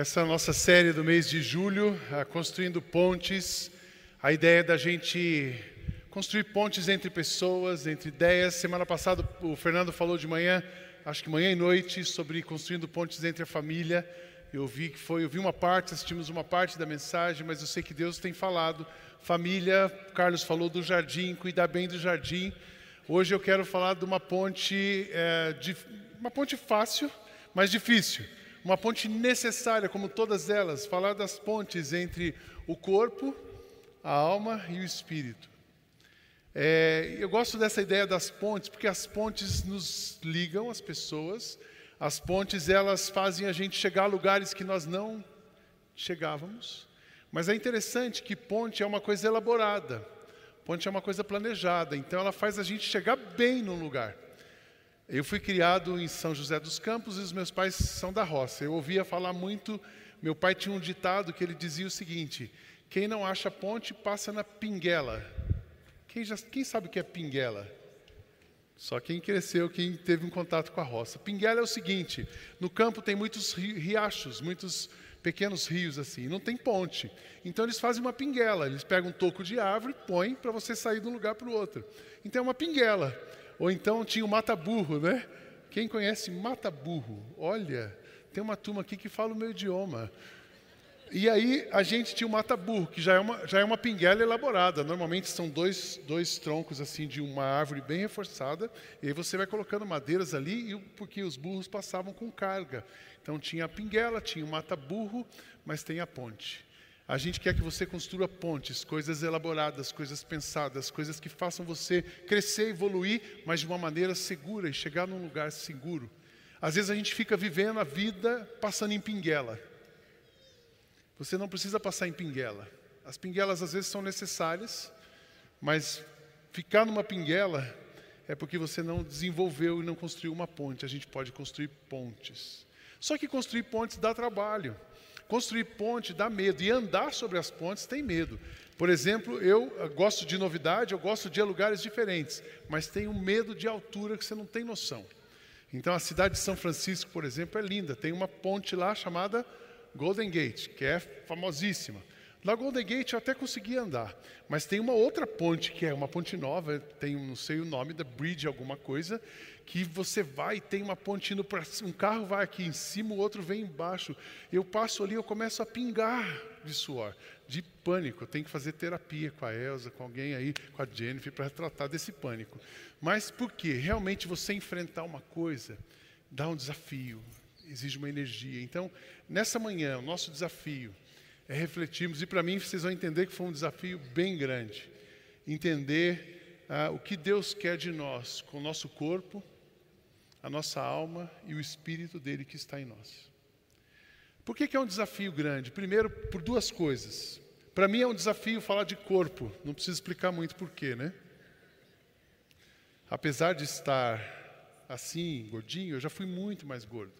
Essa é nossa série do mês de julho, a Construindo Pontes. A ideia é da gente construir pontes entre pessoas, entre ideias. Semana passada o Fernando falou de manhã, acho que manhã e noite, sobre construindo pontes entre a família. Eu vi que foi, eu vi uma parte, assistimos uma parte da mensagem, mas eu sei que Deus tem falado. Família, Carlos falou do jardim, cuidar bem do jardim. Hoje eu quero falar de uma ponte, é, de, uma ponte fácil, mas difícil uma ponte necessária, como todas elas, falar das pontes entre o corpo, a alma e o espírito. É, eu gosto dessa ideia das pontes, porque as pontes nos ligam as pessoas, as pontes elas fazem a gente chegar a lugares que nós não chegávamos. Mas é interessante que ponte é uma coisa elaborada, ponte é uma coisa planejada, então ela faz a gente chegar bem num lugar. Eu fui criado em São José dos Campos e os meus pais são da roça. Eu ouvia falar muito. Meu pai tinha um ditado que ele dizia o seguinte: quem não acha ponte passa na pinguela. Quem, já, quem sabe o que é pinguela? Só quem cresceu, quem teve um contato com a roça. Pinguela é o seguinte: no campo tem muitos riachos, muitos pequenos rios assim, não tem ponte. Então eles fazem uma pinguela. Eles pegam um toco de árvore, põem para você sair de um lugar para o outro. Então é uma pinguela. Ou então tinha o mata-burro, né? Quem conhece mata-burro? Olha, tem uma turma aqui que fala o meu idioma. E aí a gente tinha o mata-burro, que já é, uma, já é uma pinguela elaborada. Normalmente são dois, dois troncos assim de uma árvore bem reforçada. E aí você vai colocando madeiras ali, porque os burros passavam com carga. Então tinha a pinguela, tinha o mata-burro, mas tem a ponte. A gente quer que você construa pontes, coisas elaboradas, coisas pensadas, coisas que façam você crescer, evoluir, mas de uma maneira segura e chegar num lugar seguro. Às vezes a gente fica vivendo a vida passando em pinguela. Você não precisa passar em pinguela. As pinguelas às vezes são necessárias, mas ficar numa pinguela é porque você não desenvolveu e não construiu uma ponte. A gente pode construir pontes. Só que construir pontes dá trabalho. Construir ponte dá medo e andar sobre as pontes tem medo. Por exemplo, eu gosto de novidade, eu gosto de lugares diferentes, mas tenho medo de altura que você não tem noção. Então, a cidade de São Francisco, por exemplo, é linda. Tem uma ponte lá chamada Golden Gate, que é famosíssima. Na Golden Gate eu até consegui andar, mas tem uma outra ponte que é uma ponte nova, tem não sei o nome da bridge alguma coisa, que você vai e tem uma ponte indo para um carro vai aqui em cima, o outro vem embaixo. Eu passo ali, eu começo a pingar de suor, de pânico. Eu tenho que fazer terapia com a Elsa, com alguém aí, com a Jennifer para tratar desse pânico. Mas por quê? Realmente você enfrentar uma coisa dá um desafio, exige uma energia. Então, nessa manhã, o nosso desafio é refletirmos, e para mim vocês vão entender que foi um desafio bem grande. Entender ah, o que Deus quer de nós, com o nosso corpo, a nossa alma e o espírito dele que está em nós. Por que, que é um desafio grande? Primeiro, por duas coisas. Para mim é um desafio falar de corpo, não preciso explicar muito porquê, né? Apesar de estar assim, gordinho, eu já fui muito mais gordo.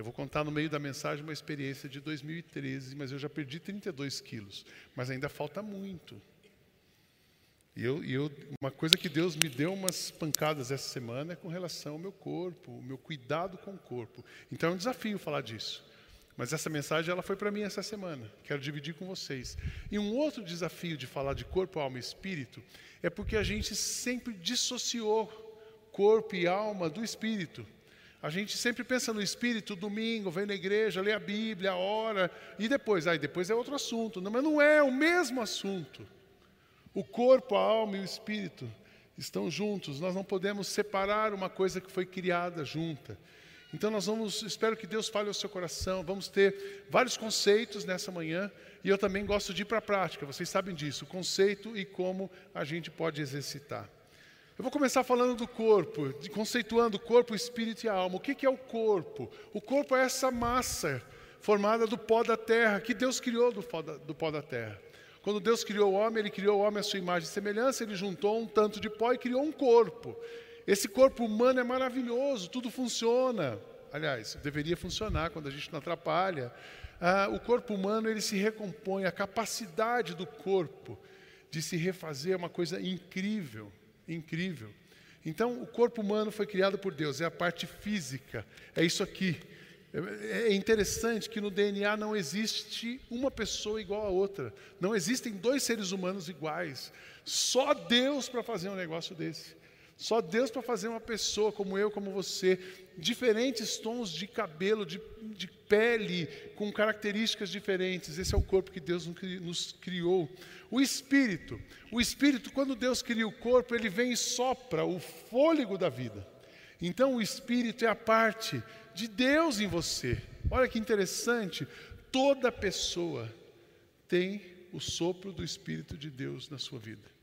Eu vou contar no meio da mensagem uma experiência de 2013, mas eu já perdi 32 quilos. Mas ainda falta muito. E eu, eu, uma coisa que Deus me deu umas pancadas essa semana é com relação ao meu corpo, o meu cuidado com o corpo. Então é um desafio falar disso. Mas essa mensagem ela foi para mim essa semana. Quero dividir com vocês. E um outro desafio de falar de corpo, alma e espírito é porque a gente sempre dissociou corpo e alma do espírito. A gente sempre pensa no espírito, domingo, vem na igreja, lê a Bíblia, ora, e depois, aí depois é outro assunto. Não, mas não é o mesmo assunto. O corpo, a alma e o espírito estão juntos. Nós não podemos separar uma coisa que foi criada junta. Então nós vamos, espero que Deus fale ao seu coração. Vamos ter vários conceitos nessa manhã e eu também gosto de ir para a prática. Vocês sabem disso, o conceito e como a gente pode exercitar. Eu vou começar falando do corpo, conceituando o corpo, espírito e a alma. O que é o corpo? O corpo é essa massa formada do pó da terra, que Deus criou do pó da, do pó da terra. Quando Deus criou o homem, ele criou o homem à sua imagem e semelhança, ele juntou um tanto de pó e criou um corpo. Esse corpo humano é maravilhoso, tudo funciona. Aliás, deveria funcionar quando a gente não atrapalha. Ah, o corpo humano ele se recompõe, a capacidade do corpo de se refazer é uma coisa incrível, incrível. Então, o corpo humano foi criado por Deus, é a parte física, é isso aqui. É interessante que no DNA não existe uma pessoa igual a outra. Não existem dois seres humanos iguais. Só Deus para fazer um negócio desse. Só Deus para fazer uma pessoa como eu, como você, diferentes tons de cabelo, de, de, pele, com características diferentes. Esse é o corpo que Deus nos criou. O espírito. O espírito, quando Deus cria o corpo, ele vem e sopra o fôlego da vida. Então, o espírito é a parte de Deus em você. Olha que interessante, toda pessoa tem o sopro do Espírito de Deus na sua vida.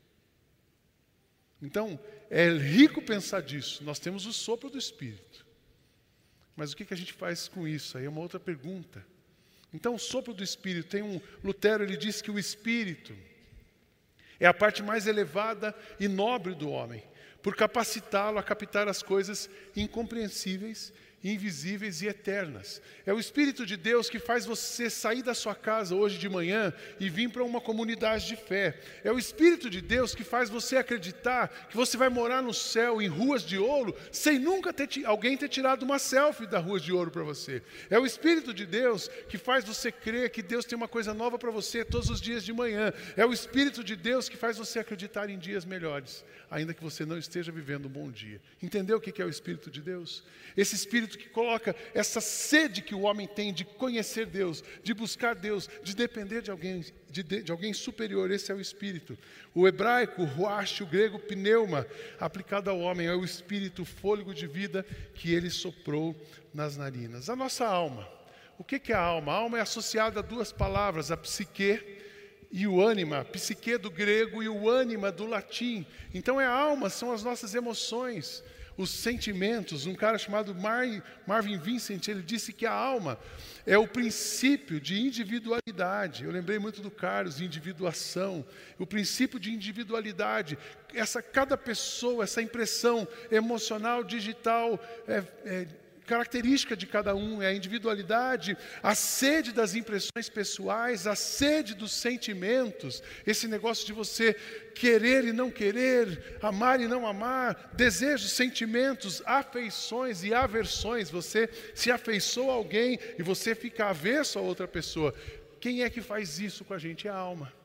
Então, é rico pensar disso. Nós temos o sopro do Espírito. Mas o que, que a gente faz com isso? Aí é uma outra pergunta. Então, o sopro do Espírito, tem um. Lutero, ele diz que o Espírito é a parte mais elevada e nobre do homem, por capacitá-lo a captar as coisas incompreensíveis invisíveis e eternas. É o Espírito de Deus que faz você sair da sua casa hoje de manhã e vir para uma comunidade de fé. É o Espírito de Deus que faz você acreditar que você vai morar no céu em ruas de ouro sem nunca ter alguém ter tirado uma selfie da rua de ouro para você. É o Espírito de Deus que faz você crer que Deus tem uma coisa nova para você todos os dias de manhã. É o Espírito de Deus que faz você acreditar em dias melhores, ainda que você não esteja vivendo um bom dia. Entendeu o que é o Espírito de Deus? Esse Espírito que coloca essa sede que o homem tem de conhecer Deus, de buscar Deus, de depender de alguém, de, de alguém superior, esse é o Espírito. O hebraico, ruach, o grego, pneuma, aplicado ao homem, é o Espírito, o fôlego de vida que ele soprou nas narinas. A nossa alma. O que é a alma? A alma é associada a duas palavras, a psique e o ânima, psique do grego e o ânima do latim. Então é a alma, são as nossas emoções os sentimentos. Um cara chamado Marvin Vincent, ele disse que a alma é o princípio de individualidade. Eu lembrei muito do Carlos, individuação. O princípio de individualidade. Essa, cada pessoa, essa impressão emocional, digital, é, é, característica de cada um, é a individualidade, a sede das impressões pessoais, a sede dos sentimentos, esse negócio de você querer e não querer, amar e não amar, desejos, sentimentos, afeições e aversões. Você se afeiçoa a alguém e você fica avesso a outra pessoa. Quem é que faz isso com a gente? É a alma.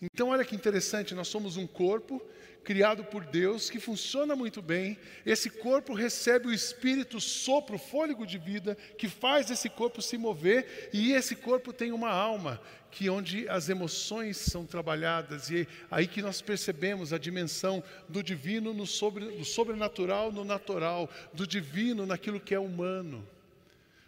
Então, olha que interessante, nós somos um corpo criado por Deus, que funciona muito bem. Esse corpo recebe o espírito, sopro, fôlego de vida, que faz esse corpo se mover, e esse corpo tem uma alma, que onde as emoções são trabalhadas, e é aí que nós percebemos a dimensão do divino no sobre, do sobrenatural no natural, do divino naquilo que é humano.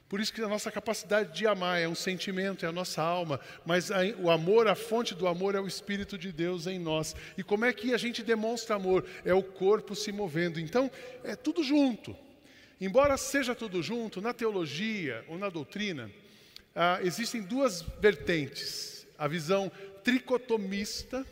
Por isso que a nossa capacidade de amar é um sentimento, é a nossa alma, mas a, o amor, a fonte do amor é o Espírito de Deus em nós. E como é que a gente demonstra amor? É o corpo se movendo. Então, é tudo junto. Embora seja tudo junto, na teologia ou na doutrina, ah, existem duas vertentes: a visão tricotomista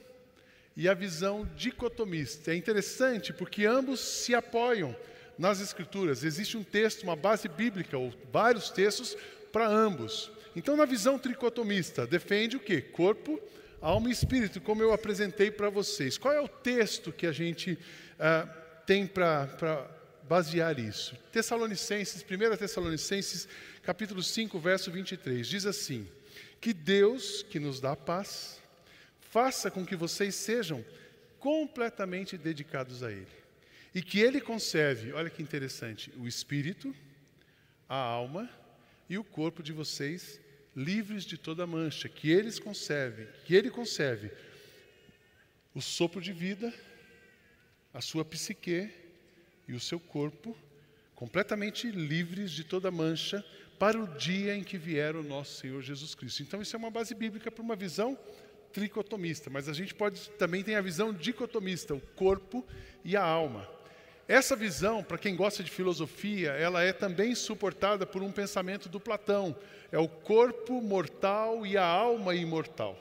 e a visão dicotomista. É interessante porque ambos se apoiam nas Escrituras. Existe um texto, uma base bíblica, ou vários textos, para ambos. Então, na visão tricotomista, defende o quê? Corpo, alma e espírito, como eu apresentei para vocês. Qual é o texto que a gente ah, tem para basear isso? Tessalonicenses, 1 Tessalonicenses, capítulo 5, verso 23, diz assim: Que Deus, que nos dá paz, faça com que vocês sejam completamente dedicados a Ele e que ele conserve, olha que interessante, o espírito, a alma e o corpo de vocês livres de toda mancha, que eles conservem, que ele conserve o sopro de vida, a sua psique e o seu corpo completamente livres de toda mancha para o dia em que vier o nosso Senhor Jesus Cristo. Então isso é uma base bíblica para uma visão tricotomista, mas a gente pode também ter a visão dicotomista, o corpo e a alma. Essa visão, para quem gosta de filosofia, ela é também suportada por um pensamento do Platão. É o corpo mortal e a alma imortal.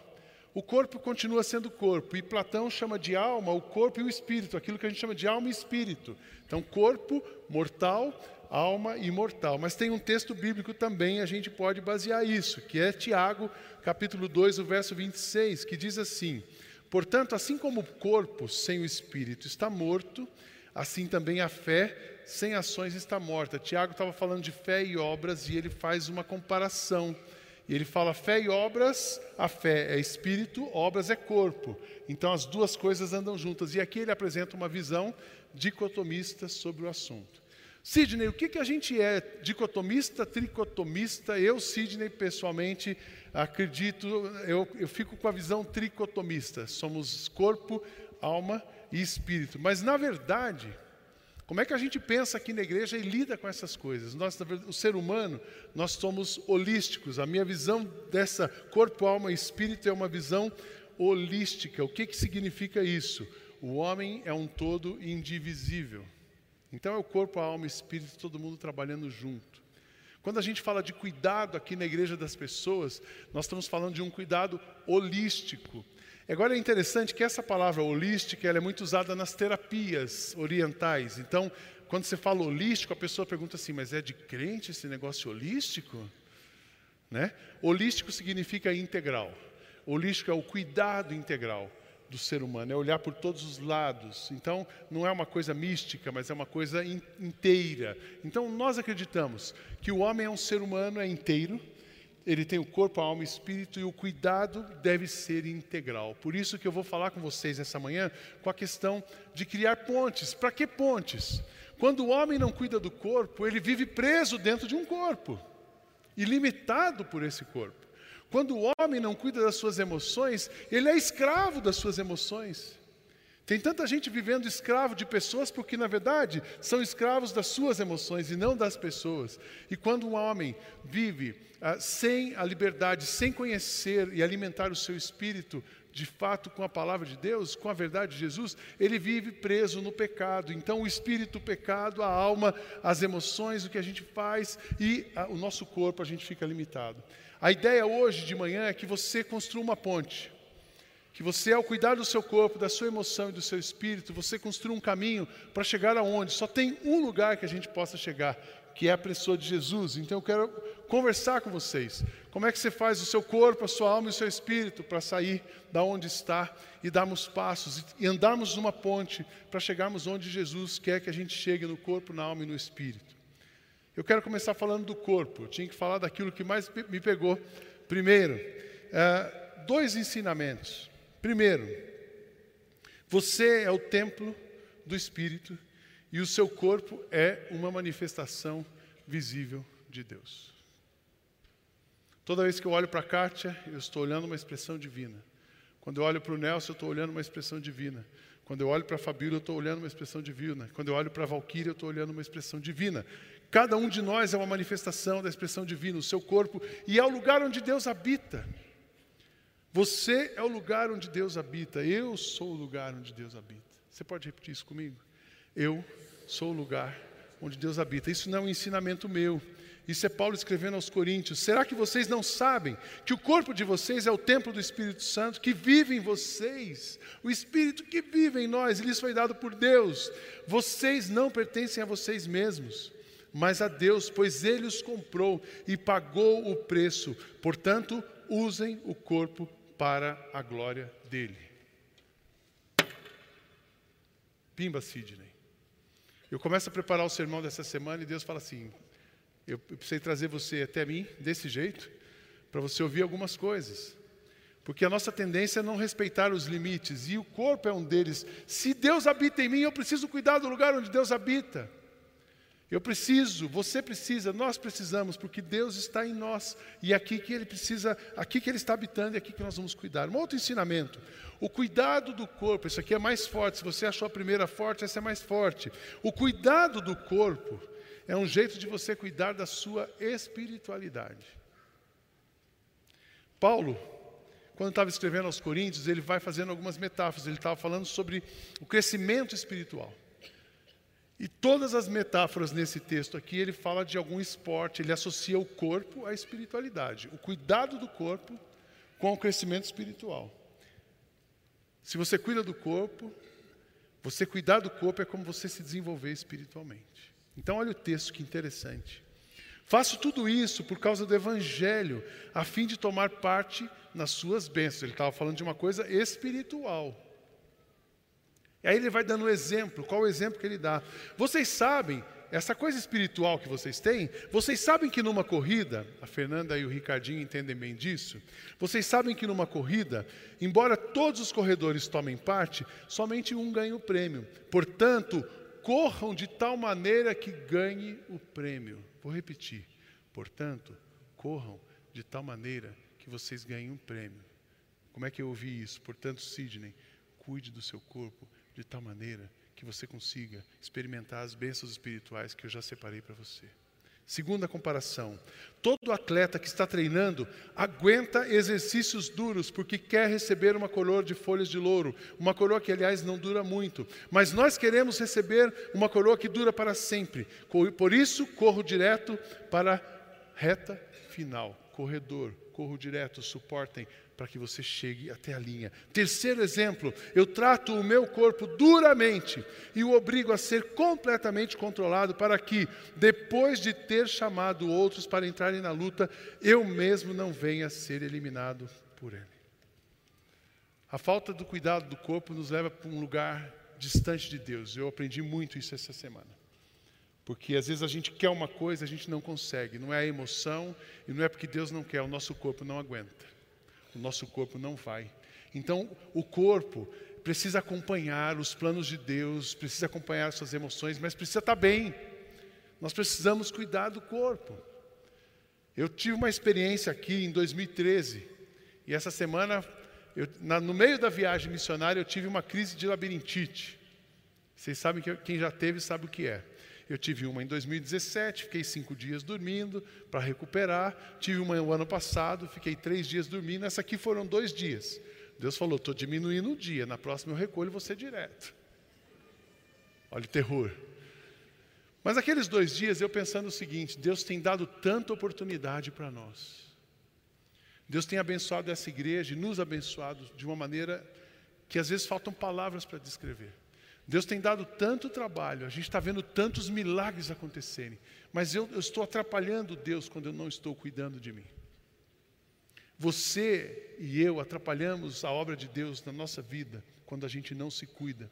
O corpo continua sendo corpo, e Platão chama de alma o corpo e o espírito, aquilo que a gente chama de alma e espírito. Então, corpo mortal, alma imortal. Mas tem um texto bíblico também, a gente pode basear isso, que é Tiago, capítulo 2, o verso 26, que diz assim: Portanto, assim como o corpo sem o espírito está morto, assim também a fé sem ações está morta. Tiago estava falando de fé e obras e ele faz uma comparação. E ele fala fé e obras, a fé é espírito, obras é corpo. Então as duas coisas andam juntas. E aqui ele apresenta uma visão dicotomista sobre o assunto. Sidney, o que, que a gente é? Dicotomista, tricotomista? Eu, Sidney, pessoalmente, acredito, eu, eu fico com a visão tricotomista. Somos corpo, alma e espírito. Mas, na verdade, como é que a gente pensa aqui na igreja e lida com essas coisas? Nós, o ser humano, nós somos holísticos. A minha visão dessa corpo, alma e espírito é uma visão holística. O que, que significa isso? O homem é um todo indivisível. Então é o corpo, a alma e espírito, todo mundo trabalhando junto. Quando a gente fala de cuidado aqui na igreja das pessoas, nós estamos falando de um cuidado holístico. Agora é interessante que essa palavra holística ela é muito usada nas terapias orientais. Então, quando você fala holístico, a pessoa pergunta assim: mas é de crente esse negócio holístico? Né? Holístico significa integral. Holístico é o cuidado integral do ser humano, é olhar por todos os lados. Então, não é uma coisa mística, mas é uma coisa in, inteira. Então, nós acreditamos que o homem é um ser humano, é inteiro, ele tem o corpo, a alma e o espírito, e o cuidado deve ser integral. Por isso que eu vou falar com vocês essa manhã com a questão de criar pontes. Para que pontes? Quando o homem não cuida do corpo, ele vive preso dentro de um corpo e limitado por esse corpo. Quando o homem não cuida das suas emoções, ele é escravo das suas emoções. Tem tanta gente vivendo escravo de pessoas porque, na verdade, são escravos das suas emoções e não das pessoas. E quando um homem vive ah, sem a liberdade, sem conhecer e alimentar o seu espírito, de fato, com a palavra de Deus, com a verdade de Jesus, ele vive preso no pecado. Então, o espírito, o pecado, a alma, as emoções, o que a gente faz e ah, o nosso corpo, a gente fica limitado. A ideia hoje de manhã é que você construa uma ponte. Que você, ao cuidar do seu corpo, da sua emoção e do seu espírito, você construa um caminho para chegar aonde? Só tem um lugar que a gente possa chegar, que é a pessoa de Jesus. Então eu quero conversar com vocês. Como é que você faz o seu corpo, a sua alma e o seu espírito para sair da onde está e darmos passos e andarmos numa ponte para chegarmos onde Jesus quer que a gente chegue no corpo, na alma e no espírito. Eu quero começar falando do corpo. Eu tinha que falar daquilo que mais me pegou. Primeiro, é, dois ensinamentos. Primeiro, você é o templo do Espírito e o seu corpo é uma manifestação visível de Deus. Toda vez que eu olho para a Kátia, eu estou olhando uma expressão divina. Quando eu olho para o Nelson, eu estou olhando uma expressão divina. Quando eu olho para a Fabíola, eu estou olhando uma expressão divina. Quando eu olho para a Valquíria, eu estou olhando uma expressão divina. Cada um de nós é uma manifestação da expressão divina, o seu corpo, e é o lugar onde Deus habita. Você é o lugar onde Deus habita, eu sou o lugar onde Deus habita. Você pode repetir isso comigo? Eu sou o lugar onde Deus habita. Isso não é um ensinamento meu. Isso é Paulo escrevendo aos Coríntios. Será que vocês não sabem que o corpo de vocês é o templo do Espírito Santo que vive em vocês? O Espírito que vive em nós, ele foi dado por Deus. Vocês não pertencem a vocês mesmos mas a Deus, pois Ele os comprou e pagou o preço. Portanto, usem o corpo para a glória dele. Pimba Sidney. Eu começo a preparar o sermão dessa semana e Deus fala assim: eu precisei trazer você até mim desse jeito, para você ouvir algumas coisas. Porque a nossa tendência é não respeitar os limites, e o corpo é um deles. Se Deus habita em mim, eu preciso cuidar do lugar onde Deus habita. Eu preciso, você precisa, nós precisamos, porque Deus está em nós e é aqui que Ele precisa, aqui que Ele está habitando e é aqui que nós vamos cuidar. Um outro ensinamento: o cuidado do corpo. Isso aqui é mais forte. Se você achou a primeira forte, essa é mais forte. O cuidado do corpo é um jeito de você cuidar da sua espiritualidade. Paulo, quando estava escrevendo aos Coríntios, ele vai fazendo algumas metáforas. Ele estava falando sobre o crescimento espiritual. E todas as metáforas nesse texto aqui, ele fala de algum esporte, ele associa o corpo à espiritualidade, o cuidado do corpo com o crescimento espiritual. Se você cuida do corpo, você cuidar do corpo é como você se desenvolver espiritualmente. Então, olha o texto que interessante. Faço tudo isso por causa do Evangelho, a fim de tomar parte nas suas bênçãos. Ele estava falando de uma coisa espiritual. E aí ele vai dando um exemplo. Qual o exemplo que ele dá? Vocês sabem, essa coisa espiritual que vocês têm, vocês sabem que numa corrida, a Fernanda e o Ricardinho entendem bem disso, vocês sabem que numa corrida, embora todos os corredores tomem parte, somente um ganha o prêmio. Portanto, corram de tal maneira que ganhe o prêmio. Vou repetir. Portanto, corram de tal maneira que vocês ganhem um prêmio. Como é que eu ouvi isso? Portanto, Sidney, cuide do seu corpo de tal maneira que você consiga experimentar as bênçãos espirituais que eu já separei para você. Segunda comparação: todo atleta que está treinando aguenta exercícios duros porque quer receber uma coroa de folhas de louro, uma coroa que, aliás, não dura muito, mas nós queremos receber uma coroa que dura para sempre. Por isso, corro direto para a reta final. Corredor, corro direto, suportem para que você chegue até a linha. Terceiro exemplo, eu trato o meu corpo duramente e o obrigo a ser completamente controlado para que, depois de ter chamado outros para entrarem na luta, eu mesmo não venha a ser eliminado por ele. A falta do cuidado do corpo nos leva para um lugar distante de Deus. Eu aprendi muito isso essa semana. Porque às vezes a gente quer uma coisa, a gente não consegue. Não é a emoção e não é porque Deus não quer, o nosso corpo não aguenta o nosso corpo não vai. Então, o corpo precisa acompanhar os planos de Deus, precisa acompanhar suas emoções, mas precisa estar bem. Nós precisamos cuidar do corpo. Eu tive uma experiência aqui em 2013, e essa semana, eu, na, no meio da viagem missionária, eu tive uma crise de labirintite. Vocês sabem que quem já teve sabe o que é. Eu tive uma em 2017, fiquei cinco dias dormindo para recuperar. Tive uma no ano passado, fiquei três dias dormindo. Essa aqui foram dois dias. Deus falou: estou diminuindo o dia, na próxima eu recolho você direto. Olha o terror. Mas aqueles dois dias eu pensando o seguinte: Deus tem dado tanta oportunidade para nós. Deus tem abençoado essa igreja e nos abençoado de uma maneira que às vezes faltam palavras para descrever. Deus tem dado tanto trabalho, a gente está vendo tantos milagres acontecerem, mas eu, eu, estou atrapalhando Deus quando eu não estou cuidando de mim. Você e eu atrapalhamos a obra de Deus na nossa vida quando a gente não se cuida.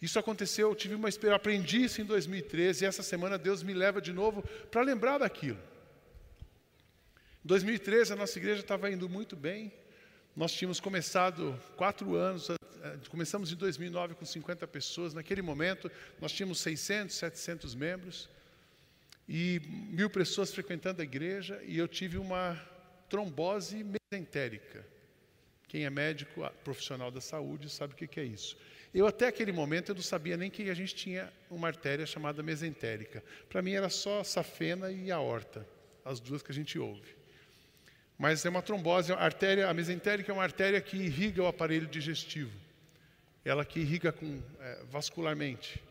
Isso aconteceu, eu tive uma experiência, aprendi isso em 2013 e essa semana Deus me leva de novo para lembrar daquilo. Em 2013 a nossa igreja estava indo muito bem, nós tínhamos começado quatro anos eh, começamos em 2009 com 50 pessoas. Naquele momento, nós tínhamos 600, 700 membros e mil pessoas frequentando a igreja. E eu tive uma trombose mesentérica. Quem é médico profissional da saúde sabe o que é isso. Eu até aquele momento eu não sabia nem que a gente tinha uma artéria chamada mesentérica. Para mim era só safena e aorta, as duas que a gente ouve. Mas é uma trombose, a artéria, a mesentérica é uma artéria que irriga o aparelho digestivo ela que irriga com, é, vascularmente.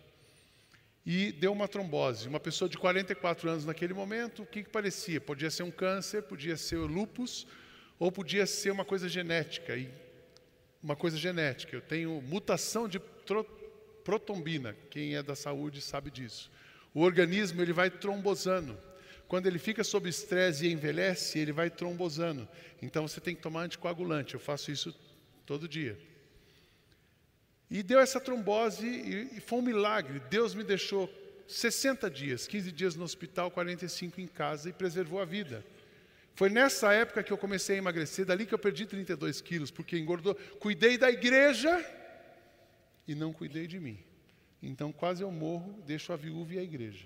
E deu uma trombose. Uma pessoa de 44 anos naquele momento, o que, que parecia? Podia ser um câncer, podia ser lupus, ou podia ser uma coisa genética. E uma coisa genética. Eu tenho mutação de protombina. Quem é da saúde sabe disso. O organismo ele vai trombosando. Quando ele fica sob estresse e envelhece, ele vai trombosando. Então você tem que tomar anticoagulante. Eu faço isso todo dia. E deu essa trombose e, foi um milagre. Deus me deixou 60 dias, 15 dias no hospital, 45 em casa e preservou a vida. Foi nessa época que eu comecei a emagrecer, dali que eu perdi 32 quilos, porque engordou. Cuidei da igreja e não cuidei de mim. Então quase eu morro, deixo a viúva e a igreja.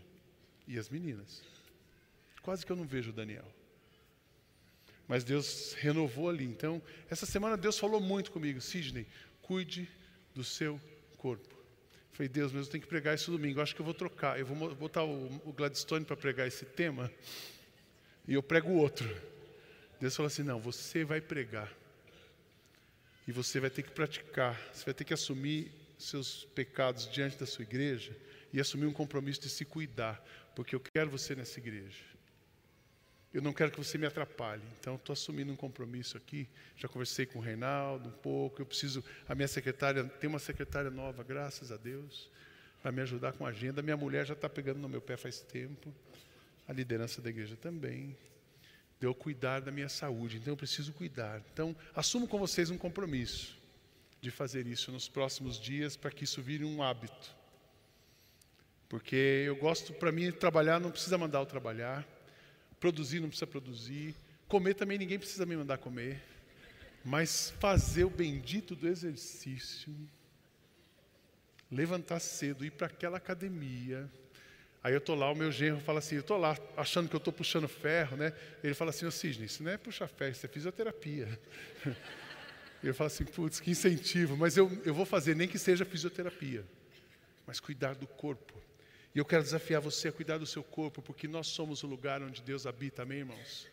E as meninas. Quase que eu não vejo Daniel. Mas Deus renovou ali. Então, essa semana Deus falou muito comigo. Sidney, cuide do seu corpo. Falei, Deus, mas eu tenho que pregar isso domingo. acho que eu vou trocar. Eu vou botar o Gladstone para pregar esse tema e eu prego outro. Deus falou assim: não, você vai pregar. E você vai ter que praticar. Você vai ter que assumir seus pecados diante da sua igreja e assumir um compromisso de se cuidar, porque eu quero você nessa igreja. Eu não quero que você me atrapalhe. Então, estou assumindo um compromisso aqui. Já conversei com o Reinaldo um pouco. Eu preciso. A minha secretária, tem uma secretária nova, graças a Deus, vai me ajudar com a agenda. Minha mulher já está pegando no meu pé faz tempo. A liderança da igreja também. De eu cuidar da minha saúde. Então, eu preciso cuidar. Então, assumo com vocês um compromisso de fazer isso nos próximos dias para que isso vire um hábito. Porque eu gosto, para mim, trabalhar não precisa mandar eu trabalhar, produzir não precisa produzir, comer também ninguém precisa me mandar comer, mas fazer o bendito do exercício, levantar cedo, ir para aquela academia. Aí eu estou lá, o meu genro fala assim, eu estou lá achando que eu estou puxando ferro, né? Ele fala assim, ô Cisne, isso não é puxar ferro, isso é fisioterapia. Eu falo assim, putz, que incentivo, mas eu, eu vou fazer, nem que seja fisioterapia, mas cuidar do corpo. E eu quero desafiar você a cuidar do seu corpo, porque nós somos o lugar onde Deus habita, amém, irmãos?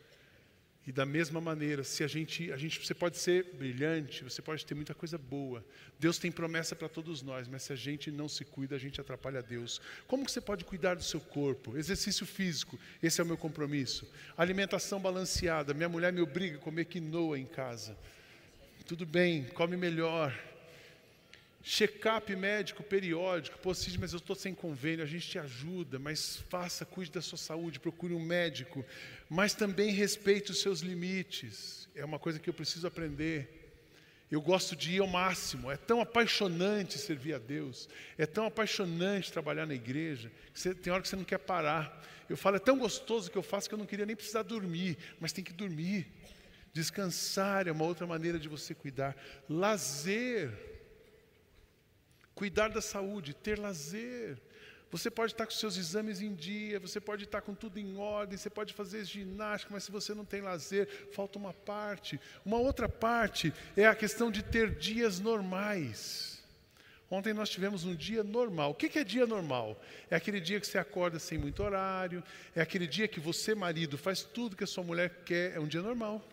E da mesma maneira, se a gente, a gente, você pode ser brilhante, você pode ter muita coisa boa. Deus tem promessa para todos nós, mas se a gente não se cuida, a gente atrapalha Deus. Como que você pode cuidar do seu corpo? Exercício físico, esse é o meu compromisso. Alimentação balanceada, minha mulher me obriga a comer quinoa em casa tudo bem, come melhor. Check-up médico periódico, pô, Cid, mas eu estou sem convênio, a gente te ajuda, mas faça, cuide da sua saúde, procure um médico, mas também respeite os seus limites, é uma coisa que eu preciso aprender. Eu gosto de ir ao máximo, é tão apaixonante servir a Deus, é tão apaixonante trabalhar na igreja, que você, tem hora que você não quer parar. Eu falo, é tão gostoso que eu faço que eu não queria nem precisar dormir, mas tem que dormir. Descansar é uma outra maneira de você cuidar. Lazer. Cuidar da saúde, ter lazer. Você pode estar com seus exames em dia, você pode estar com tudo em ordem, você pode fazer ginástica, mas se você não tem lazer, falta uma parte. Uma outra parte é a questão de ter dias normais. Ontem nós tivemos um dia normal. O que é dia normal? É aquele dia que você acorda sem muito horário, é aquele dia que você, marido, faz tudo que a sua mulher quer, é um dia normal.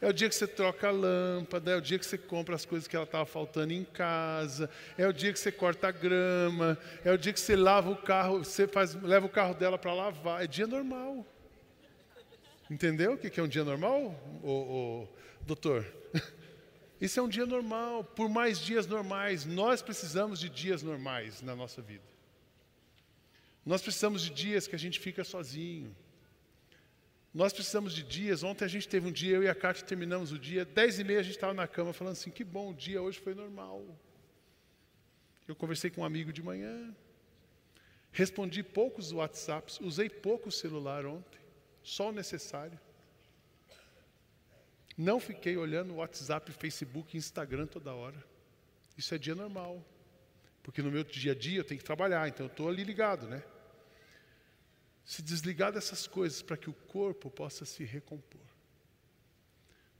É o dia que você troca a lâmpada, é o dia que você compra as coisas que ela estava faltando em casa, é o dia que você corta a grama, é o dia que você lava o carro, você faz, leva o carro dela para lavar. É dia normal. Entendeu o que é um dia normal, ô, ô, doutor? Isso é um dia normal. Por mais dias normais, nós precisamos de dias normais na nossa vida. Nós precisamos de dias que a gente fica sozinho. Nós precisamos de dias. Ontem a gente teve um dia, eu e a Cátia terminamos o dia, dez e meia a gente estava na cama falando assim, que bom, o dia hoje foi normal. Eu conversei com um amigo de manhã, respondi poucos WhatsApps, usei pouco celular ontem, só o necessário. Não fiquei olhando WhatsApp, Facebook, Instagram toda hora. Isso é dia normal. Porque no meu dia a dia eu tenho que trabalhar, então eu estou ali ligado, né? Se desligar dessas coisas para que o corpo possa se recompor.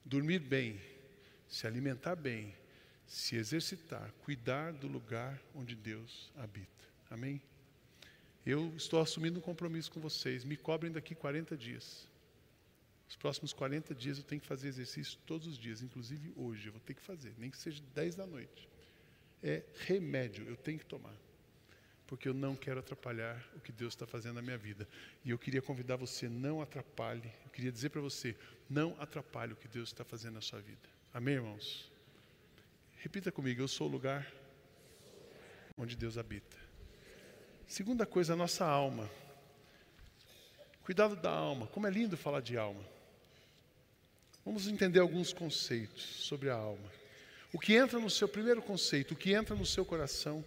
Dormir bem, se alimentar bem, se exercitar, cuidar do lugar onde Deus habita. Amém? Eu estou assumindo um compromisso com vocês. Me cobrem daqui 40 dias. Os próximos 40 dias eu tenho que fazer exercício todos os dias, inclusive hoje. Eu vou ter que fazer, nem que seja 10 da noite. É remédio, eu tenho que tomar porque eu não quero atrapalhar o que Deus está fazendo na minha vida. E eu queria convidar você, não atrapalhe, eu queria dizer para você, não atrapalhe o que Deus está fazendo na sua vida. Amém, irmãos? Repita comigo, eu sou o lugar onde Deus habita. Segunda coisa, a nossa alma. Cuidado da alma, como é lindo falar de alma. Vamos entender alguns conceitos sobre a alma. O que entra no seu primeiro conceito, o que entra no seu coração,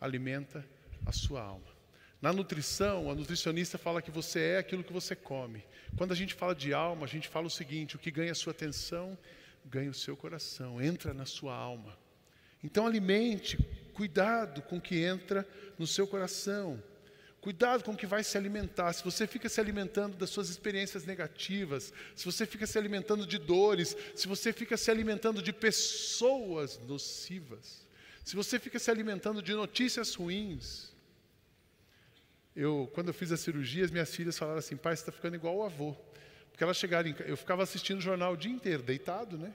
alimenta a sua alma. Na nutrição, a nutricionista fala que você é aquilo que você come. Quando a gente fala de alma, a gente fala o seguinte: o que ganha a sua atenção, ganha o seu coração, entra na sua alma. Então, alimente, cuidado com o que entra no seu coração. Cuidado com o que vai se alimentar. Se você fica se alimentando das suas experiências negativas, se você fica se alimentando de dores, se você fica se alimentando de pessoas nocivas, se você fica se alimentando de notícias ruins, eu, quando eu fiz as cirurgias, minhas filhas falaram assim, pai, você está ficando igual o avô. Porque elas chegaram, eu ficava assistindo o jornal o dia inteiro, deitado, né?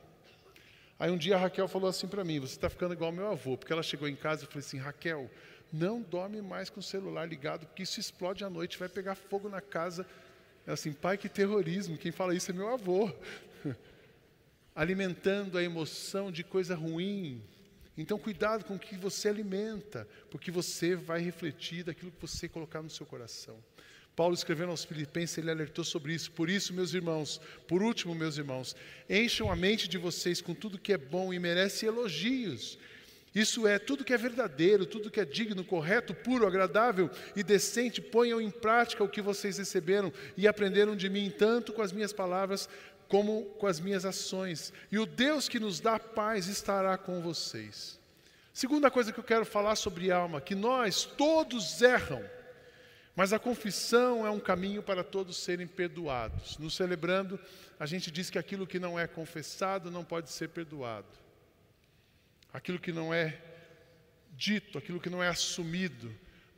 Aí um dia a Raquel falou assim para mim: Você está ficando igual meu avô. Porque ela chegou em casa e falou assim: Raquel, não dorme mais com o celular ligado, porque isso explode à noite, vai pegar fogo na casa. Ela assim: Pai, que terrorismo. Quem fala isso é meu avô. Alimentando a emoção de coisa ruim. Então, cuidado com o que você alimenta, porque você vai refletir daquilo que você colocar no seu coração. Paulo escrevendo aos Filipenses, ele alertou sobre isso. Por isso, meus irmãos, por último, meus irmãos, encham a mente de vocês com tudo que é bom e merece elogios. Isso é, tudo que é verdadeiro, tudo que é digno, correto, puro, agradável e decente, ponham em prática o que vocês receberam e aprenderam de mim, tanto com as minhas palavras como com as minhas ações. E o Deus que nos dá paz estará com vocês. Segunda coisa que eu quero falar sobre alma, que nós todos erram. Mas a confissão é um caminho para todos serem perdoados. No celebrando, a gente diz que aquilo que não é confessado não pode ser perdoado. Aquilo que não é dito, aquilo que não é assumido,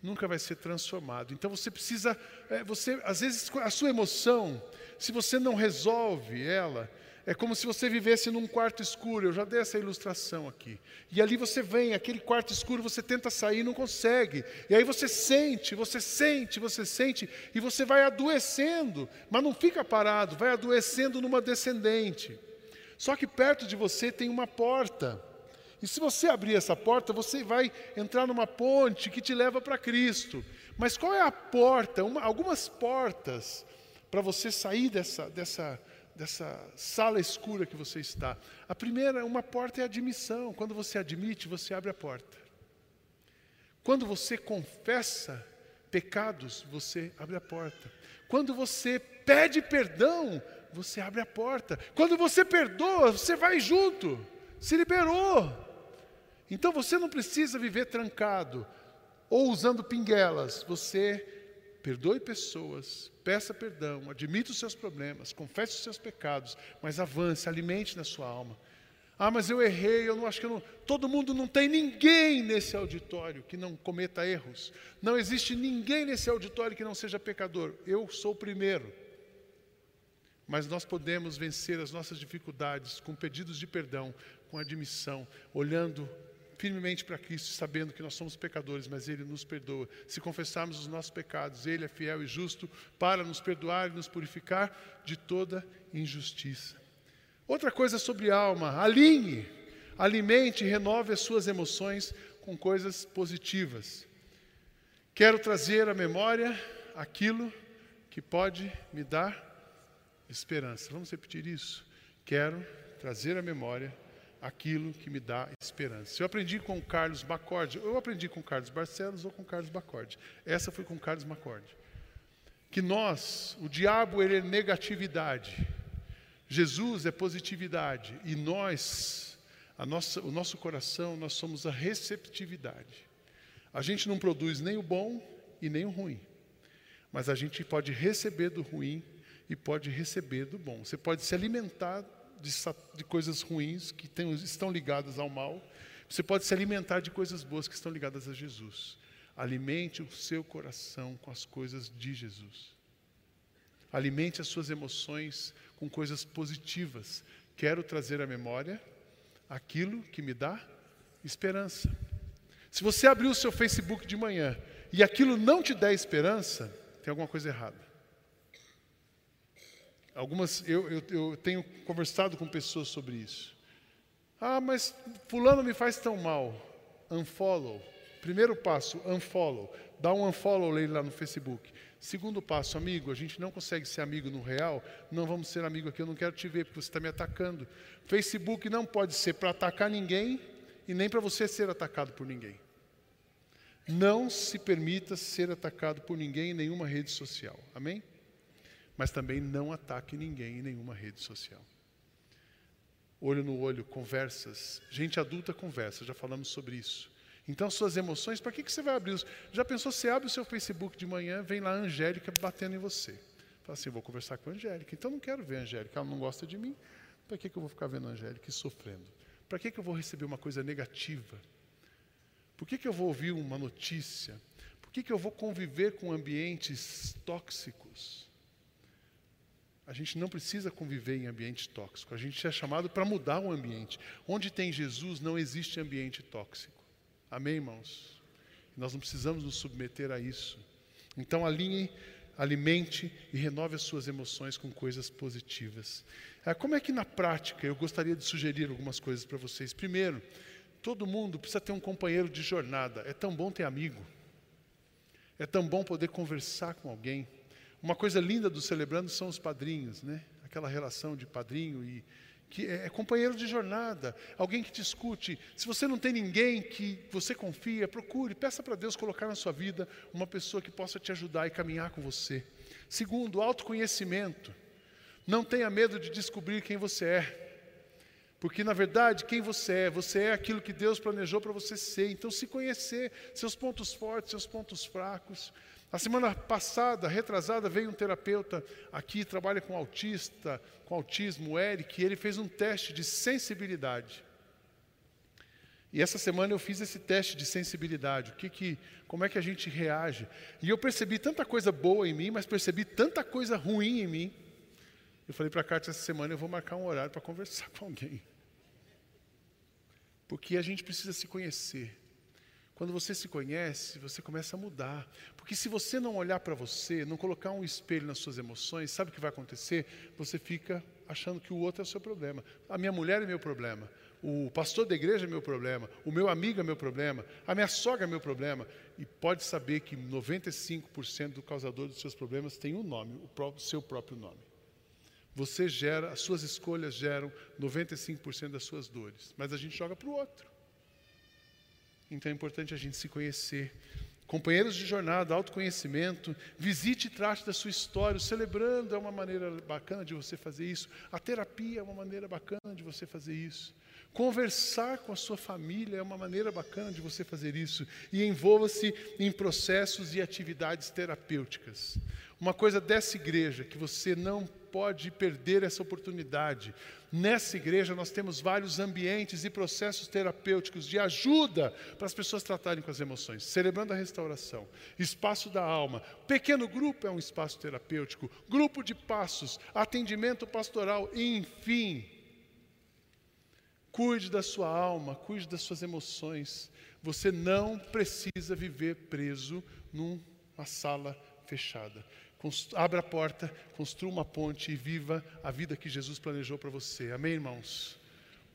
nunca vai ser transformado. Então você precisa, é, você às vezes a sua emoção, se você não resolve ela, é como se você vivesse num quarto escuro. Eu já dei essa ilustração aqui. E ali você vem, aquele quarto escuro, você tenta sair não consegue. E aí você sente, você sente, você sente, e você vai adoecendo, mas não fica parado, vai adoecendo numa descendente. Só que perto de você tem uma porta. E se você abrir essa porta, você vai entrar numa ponte que te leva para Cristo. Mas qual é a porta? Uma, algumas portas para você sair dessa, dessa, dessa sala escura que você está. A primeira, uma porta é a admissão. Quando você admite, você abre a porta. Quando você confessa pecados, você abre a porta. Quando você pede perdão, você abre a porta. Quando você perdoa, você vai junto. Se liberou. Então você não precisa viver trancado ou usando pinguelas. Você perdoe pessoas, peça perdão, admita os seus problemas, confesse os seus pecados, mas avance, alimente na sua alma. Ah, mas eu errei, eu não acho que eu não. Todo mundo não tem ninguém nesse auditório que não cometa erros. Não existe ninguém nesse auditório que não seja pecador. Eu sou o primeiro. Mas nós podemos vencer as nossas dificuldades com pedidos de perdão, com admissão, olhando firmemente para Cristo, sabendo que nós somos pecadores, mas Ele nos perdoa. Se confessarmos os nossos pecados, Ele é fiel e justo para nos perdoar e nos purificar de toda injustiça. Outra coisa sobre alma: alinhe, alimente e renove as suas emoções com coisas positivas. Quero trazer à memória aquilo que pode me dar esperança. Vamos repetir isso. Quero trazer à memória aquilo que me dá esperança. Eu aprendi com o Carlos Bacordi, eu aprendi com o Carlos Barcelos ou com o Carlos Bacordi. Essa foi com o Carlos Bacordi. Que nós, o diabo ele é negatividade, Jesus é positividade e nós, nossa, o nosso coração, nós somos a receptividade. A gente não produz nem o bom e nem o ruim, mas a gente pode receber do ruim e pode receber do bom. Você pode se alimentar de, de coisas ruins que tem, estão ligadas ao mal. Você pode se alimentar de coisas boas que estão ligadas a Jesus. Alimente o seu coração com as coisas de Jesus. Alimente as suas emoções com coisas positivas. Quero trazer à memória aquilo que me dá esperança. Se você abrir o seu Facebook de manhã e aquilo não te der esperança, tem alguma coisa errada. Algumas, eu, eu, eu tenho conversado com pessoas sobre isso. Ah, mas fulano me faz tão mal. Unfollow. Primeiro passo, unfollow. Dá um unfollow lá no Facebook. Segundo passo, amigo, a gente não consegue ser amigo no real, não vamos ser amigo aqui, eu não quero te ver porque você está me atacando. Facebook não pode ser para atacar ninguém e nem para você ser atacado por ninguém. Não se permita ser atacado por ninguém em nenhuma rede social. Amém? Mas também não ataque ninguém em nenhuma rede social. Olho no olho, conversas. Gente adulta conversa, já falamos sobre isso. Então, suas emoções, para que, que você vai abrir? Os... Já pensou, você abre o seu Facebook de manhã, vem lá a Angélica batendo em você. Fala assim, vou conversar com a Angélica. Então, não quero ver a Angélica, ela não gosta de mim. Para que, que eu vou ficar vendo a Angélica e sofrendo? Para que, que eu vou receber uma coisa negativa? Por que, que eu vou ouvir uma notícia? Por que, que eu vou conviver com ambientes tóxicos? A gente não precisa conviver em ambiente tóxico. A gente é chamado para mudar o ambiente. Onde tem Jesus, não existe ambiente tóxico. Amém, irmãos? Nós não precisamos nos submeter a isso. Então, alinhe, alimente e renove as suas emoções com coisas positivas. Ah, como é que na prática eu gostaria de sugerir algumas coisas para vocês? Primeiro, todo mundo precisa ter um companheiro de jornada. É tão bom ter amigo. É tão bom poder conversar com alguém. Uma coisa linda do celebrando são os padrinhos, né? Aquela relação de padrinho e que é, é companheiro de jornada, alguém que te escute. Se você não tem ninguém que você confia, procure, peça para Deus colocar na sua vida uma pessoa que possa te ajudar e caminhar com você. Segundo, autoconhecimento. Não tenha medo de descobrir quem você é. Porque, na verdade, quem você é? Você é aquilo que Deus planejou para você ser. Então, se conhecer, seus pontos fortes, seus pontos fracos. A semana passada, retrasada, veio um terapeuta aqui, trabalha com autista, com autismo, o Eric, e ele fez um teste de sensibilidade. E essa semana eu fiz esse teste de sensibilidade, o que que, como é que a gente reage. E eu percebi tanta coisa boa em mim, mas percebi tanta coisa ruim em mim. Eu falei para a Kátia essa semana, eu vou marcar um horário para conversar com alguém. Porque a gente precisa se conhecer. Quando você se conhece, você começa a mudar. Porque se você não olhar para você, não colocar um espelho nas suas emoções, sabe o que vai acontecer? Você fica achando que o outro é o seu problema. A minha mulher é meu problema. O pastor da igreja é meu problema. O meu amigo é meu problema. A minha sogra é meu problema. E pode saber que 95% do causador dos seus problemas tem um nome, o próprio, seu próprio nome. Você gera, as suas escolhas geram 95% das suas dores. Mas a gente joga para o outro. Então é importante a gente se conhecer. Companheiros de jornada, autoconhecimento, visite e trate da sua história. O celebrando é uma maneira bacana de você fazer isso. A terapia é uma maneira bacana de você fazer isso. Conversar com a sua família é uma maneira bacana de você fazer isso. E envolva-se em processos e atividades terapêuticas. Uma coisa dessa igreja que você não pode perder essa oportunidade. Nessa igreja nós temos vários ambientes e processos terapêuticos de ajuda para as pessoas tratarem com as emoções. Celebrando a restauração, espaço da alma, pequeno grupo é um espaço terapêutico, grupo de passos, atendimento pastoral, enfim. Cuide da sua alma, cuide das suas emoções. Você não precisa viver preso numa sala fechada. Abra a porta, construa uma ponte e viva a vida que Jesus planejou para você. Amém, irmãos?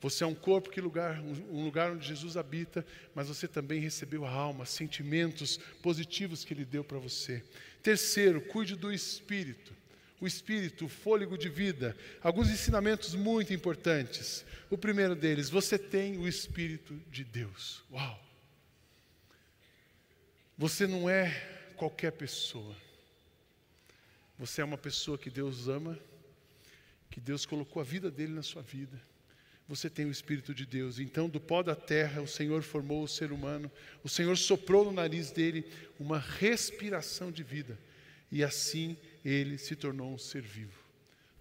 Você é um corpo, que lugar, um lugar onde Jesus habita, mas você também recebeu a alma, sentimentos positivos que Ele deu para você. Terceiro, cuide do Espírito. O Espírito, o fôlego de vida. Alguns ensinamentos muito importantes. O primeiro deles, você tem o Espírito de Deus. Uau! Você não é qualquer pessoa. Você é uma pessoa que Deus ama, que Deus colocou a vida dele na sua vida. Você tem o Espírito de Deus. Então, do pó da terra, o Senhor formou o ser humano. O Senhor soprou no nariz dele uma respiração de vida. E assim ele se tornou um ser vivo.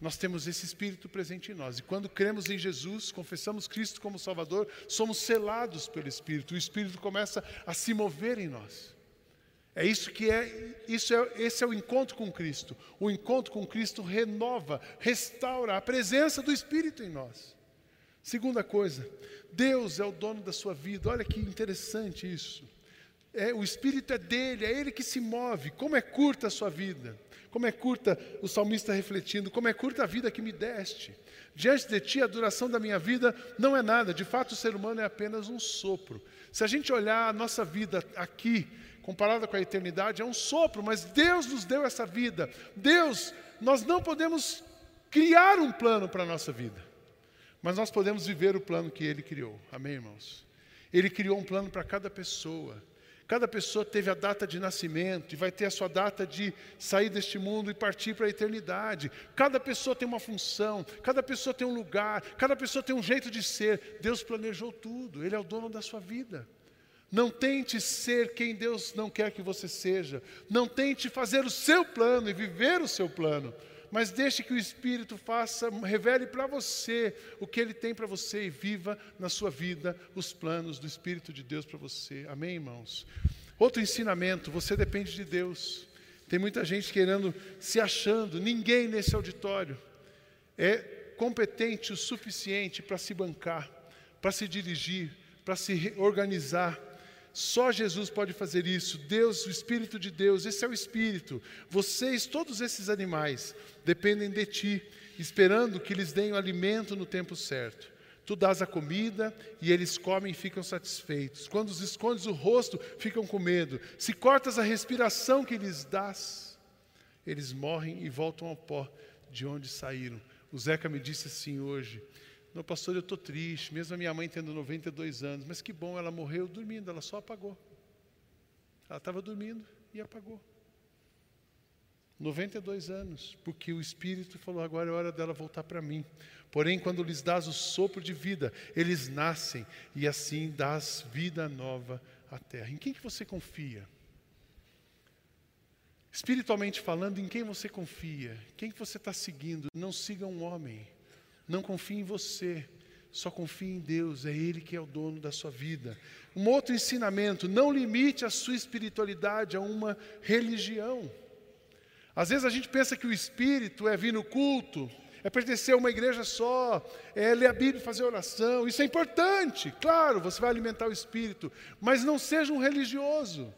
Nós temos esse Espírito presente em nós. E quando cremos em Jesus, confessamos Cristo como Salvador, somos selados pelo Espírito. O Espírito começa a se mover em nós. É isso que é, isso é, esse é o encontro com Cristo. O encontro com Cristo renova, restaura a presença do Espírito em nós. Segunda coisa, Deus é o dono da sua vida. Olha que interessante isso. É, o Espírito é dele, é ele que se move. Como é curta a sua vida. Como é curta, o salmista refletindo, como é curta a vida que me deste. Diante de ti, a duração da minha vida não é nada. De fato, o ser humano é apenas um sopro. Se a gente olhar a nossa vida aqui, comparada com a eternidade, é um sopro, mas Deus nos deu essa vida. Deus, nós não podemos criar um plano para a nossa vida, mas nós podemos viver o plano que Ele criou. Amém, irmãos? Ele criou um plano para cada pessoa. Cada pessoa teve a data de nascimento e vai ter a sua data de sair deste mundo e partir para a eternidade. Cada pessoa tem uma função, cada pessoa tem um lugar, cada pessoa tem um jeito de ser. Deus planejou tudo, Ele é o dono da sua vida. Não tente ser quem Deus não quer que você seja. Não tente fazer o seu plano e viver o seu plano. Mas deixe que o Espírito faça, revele para você o que Ele tem para você e viva na sua vida os planos do Espírito de Deus para você. Amém, irmãos? Outro ensinamento: você depende de Deus. Tem muita gente querendo, se achando, ninguém nesse auditório é competente o suficiente para se bancar, para se dirigir, para se organizar. Só Jesus pode fazer isso. Deus, o Espírito de Deus, esse é o Espírito. Vocês, todos esses animais, dependem de ti, esperando que lhes deem o alimento no tempo certo. Tu dás a comida e eles comem e ficam satisfeitos. Quando os escondes o rosto, ficam com medo. Se cortas a respiração que lhes dás, eles morrem e voltam ao pó de onde saíram. O Zeca me disse assim hoje: Não, pastor, eu estou triste, mesmo a minha mãe tendo 92 anos, mas que bom, ela morreu dormindo, ela só apagou. Ela estava dormindo e apagou. 92 anos, porque o Espírito falou: agora é hora dela voltar para mim. Porém, quando lhes dás o sopro de vida, eles nascem e assim dás vida nova à terra. Em quem que você confia? Espiritualmente falando, em quem você confia? Quem que você está seguindo? Não siga um homem. Não confie em você. Só confie em Deus. É Ele que é o dono da sua vida. Um outro ensinamento: não limite a sua espiritualidade a uma religião. Às vezes a gente pensa que o espírito é vir no culto, é pertencer a uma igreja só, é ler a Bíblia e fazer oração. Isso é importante, claro, você vai alimentar o espírito, mas não seja um religioso.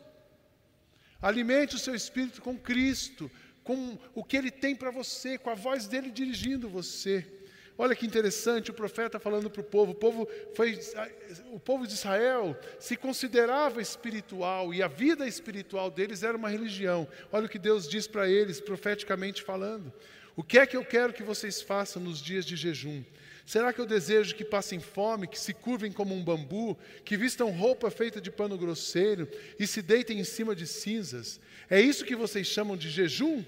Alimente o seu espírito com Cristo, com o que Ele tem para você, com a voz dele dirigindo você. Olha que interessante, o profeta falando para o povo, o povo foi, o povo de Israel se considerava espiritual e a vida espiritual deles era uma religião. Olha o que Deus diz para eles, profeticamente falando. O que é que eu quero que vocês façam nos dias de jejum? Será que eu desejo que passem fome, que se curvem como um bambu, que vistam roupa feita de pano grosseiro e se deitem em cima de cinzas? É isso que vocês chamam de jejum?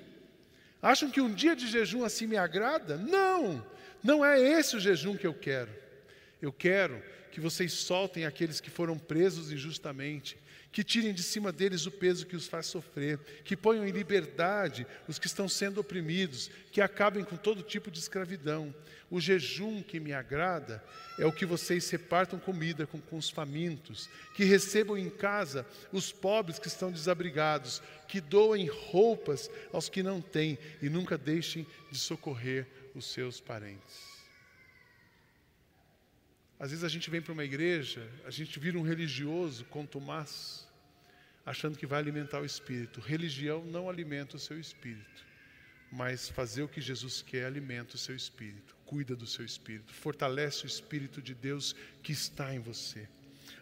Acham que um dia de jejum assim me agrada? Não, não é esse o jejum que eu quero. Eu quero que vocês soltem aqueles que foram presos injustamente, que tirem de cima deles o peso que os faz sofrer, que ponham em liberdade os que estão sendo oprimidos, que acabem com todo tipo de escravidão. O jejum que me agrada é o que vocês repartam comida com, com os famintos, que recebam em casa os pobres que estão desabrigados, que doem roupas aos que não têm e nunca deixem de socorrer os seus parentes. Às vezes a gente vem para uma igreja, a gente vira um religioso contumaz, achando que vai alimentar o espírito. Religião não alimenta o seu espírito, mas fazer o que Jesus quer alimenta o seu espírito, cuida do seu espírito, fortalece o espírito de Deus que está em você.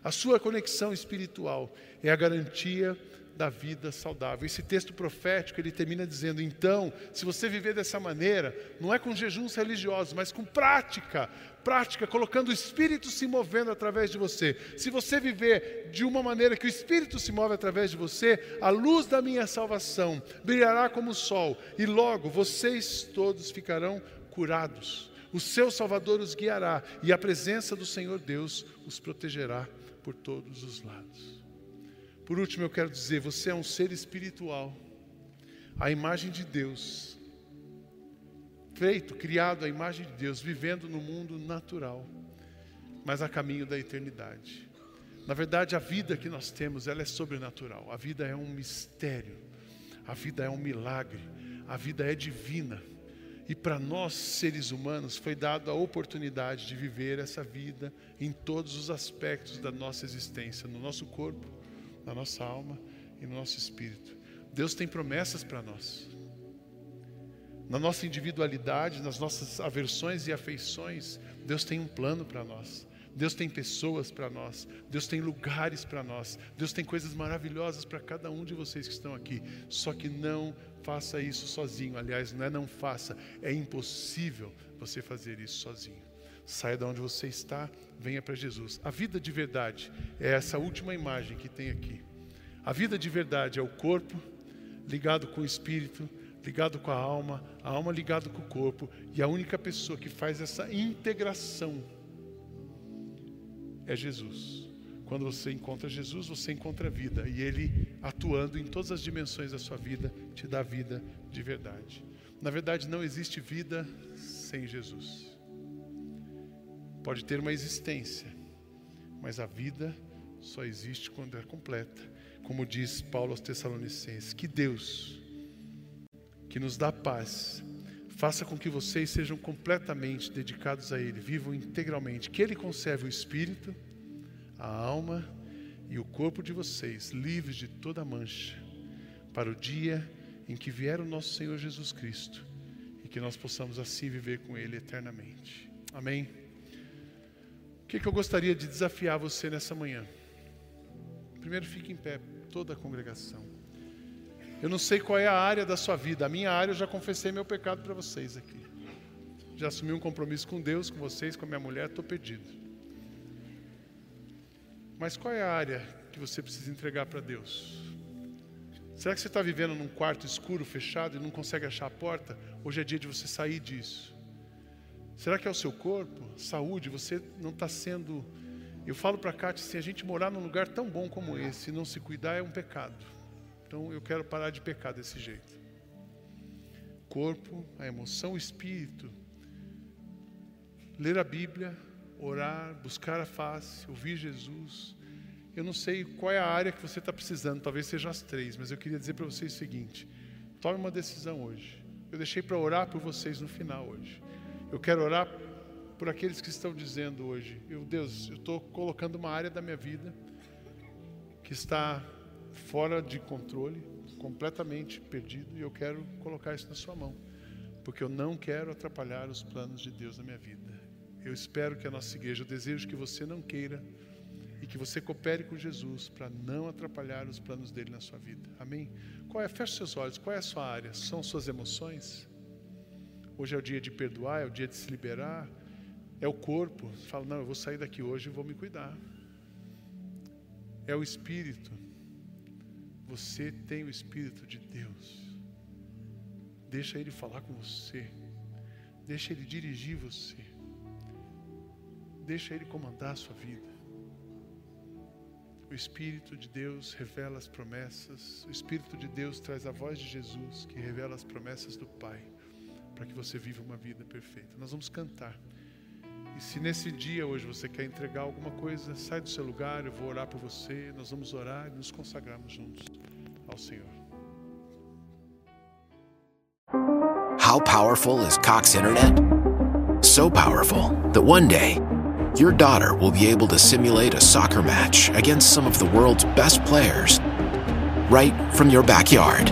A sua conexão espiritual é a garantia da vida saudável. Esse texto profético, ele termina dizendo: então, se você viver dessa maneira, não é com jejuns religiosos, mas com prática, prática, colocando o Espírito se movendo através de você. Se você viver de uma maneira que o Espírito se move através de você, a luz da minha salvação brilhará como o sol, e logo vocês todos ficarão curados. O seu Salvador os guiará, e a presença do Senhor Deus os protegerá por todos os lados. Por último, eu quero dizer: você é um ser espiritual, a imagem de Deus, feito, criado à imagem de Deus, vivendo no mundo natural, mas a caminho da eternidade. Na verdade, a vida que nós temos, ela é sobrenatural. A vida é um mistério. A vida é um milagre. A vida é divina. E para nós, seres humanos, foi dada a oportunidade de viver essa vida em todos os aspectos da nossa existência, no nosso corpo, na nossa alma e no nosso espírito. Deus tem promessas para nós. Na nossa individualidade, nas nossas aversões e afeições, Deus tem um plano para nós. Deus tem pessoas para nós, Deus tem lugares para nós, Deus tem coisas maravilhosas para cada um de vocês que estão aqui. Só que não faça isso sozinho. Aliás, não é não faça, é impossível você fazer isso sozinho. Saia de onde você está, venha para Jesus. A vida de verdade é essa última imagem que tem aqui. A vida de verdade é o corpo ligado com o espírito, ligado com a alma, a alma ligado com o corpo, e a única pessoa que faz essa integração é Jesus. Quando você encontra Jesus, você encontra a vida, e Ele, atuando em todas as dimensões da sua vida, te dá vida de verdade. Na verdade, não existe vida sem Jesus pode ter uma existência, mas a vida só existe quando é completa. Como diz Paulo aos Tessalonicenses, que Deus, que nos dá paz, faça com que vocês sejam completamente dedicados a Ele, vivam integralmente, que Ele conserve o espírito, a alma e o corpo de vocês livres de toda mancha, para o dia em que vier o nosso Senhor Jesus Cristo e que nós possamos assim viver com Ele eternamente. Amém? Que, que eu gostaria de desafiar você nessa manhã? Primeiro, fique em pé, toda a congregação. Eu não sei qual é a área da sua vida, a minha área eu já confessei meu pecado para vocês aqui. Já assumi um compromisso com Deus, com vocês, com a minha mulher, estou perdido. Mas qual é a área que você precisa entregar para Deus? Será que você está vivendo num quarto escuro, fechado e não consegue achar a porta? Hoje é dia de você sair disso. Será que é o seu corpo, saúde? Você não está sendo. Eu falo para a Kátia, se a gente morar num lugar tão bom como esse e não se cuidar, é um pecado. Então eu quero parar de pecar desse jeito. Corpo, a emoção, o espírito. Ler a Bíblia, orar, buscar a face, ouvir Jesus eu não sei qual é a área que você está precisando, talvez sejam as três, mas eu queria dizer para vocês o seguinte: tome uma decisão hoje. Eu deixei para orar por vocês no final hoje. Eu quero orar por aqueles que estão dizendo hoje: eu, Deus, eu estou colocando uma área da minha vida que está fora de controle, completamente perdido, e eu quero colocar isso na sua mão, porque eu não quero atrapalhar os planos de Deus na minha vida. Eu espero que a nossa igreja, eu desejo que você não queira e que você coopere com Jesus para não atrapalhar os planos dele na sua vida. Amém? Qual é? Feche seus olhos. Qual é a sua área? São suas emoções? Hoje é o dia de perdoar, é o dia de se liberar. É o corpo. Fala, não, eu vou sair daqui hoje e vou me cuidar. É o espírito. Você tem o espírito de Deus. Deixa ele falar com você. Deixa ele dirigir você. Deixa ele comandar a sua vida. O Espírito de Deus revela as promessas, o Espírito de Deus traz a voz de Jesus que revela as promessas do Pai, para que você viva uma vida perfeita. Nós vamos cantar. E se nesse dia hoje você quer entregar alguma coisa, sai do seu lugar, eu vou orar por você, nós vamos orar e nos consagrarmos juntos ao Senhor. How powerful is Cox Internet? So powerful that one day your daughter will be able to simulate a soccer match against some of the world's best players right from your backyard.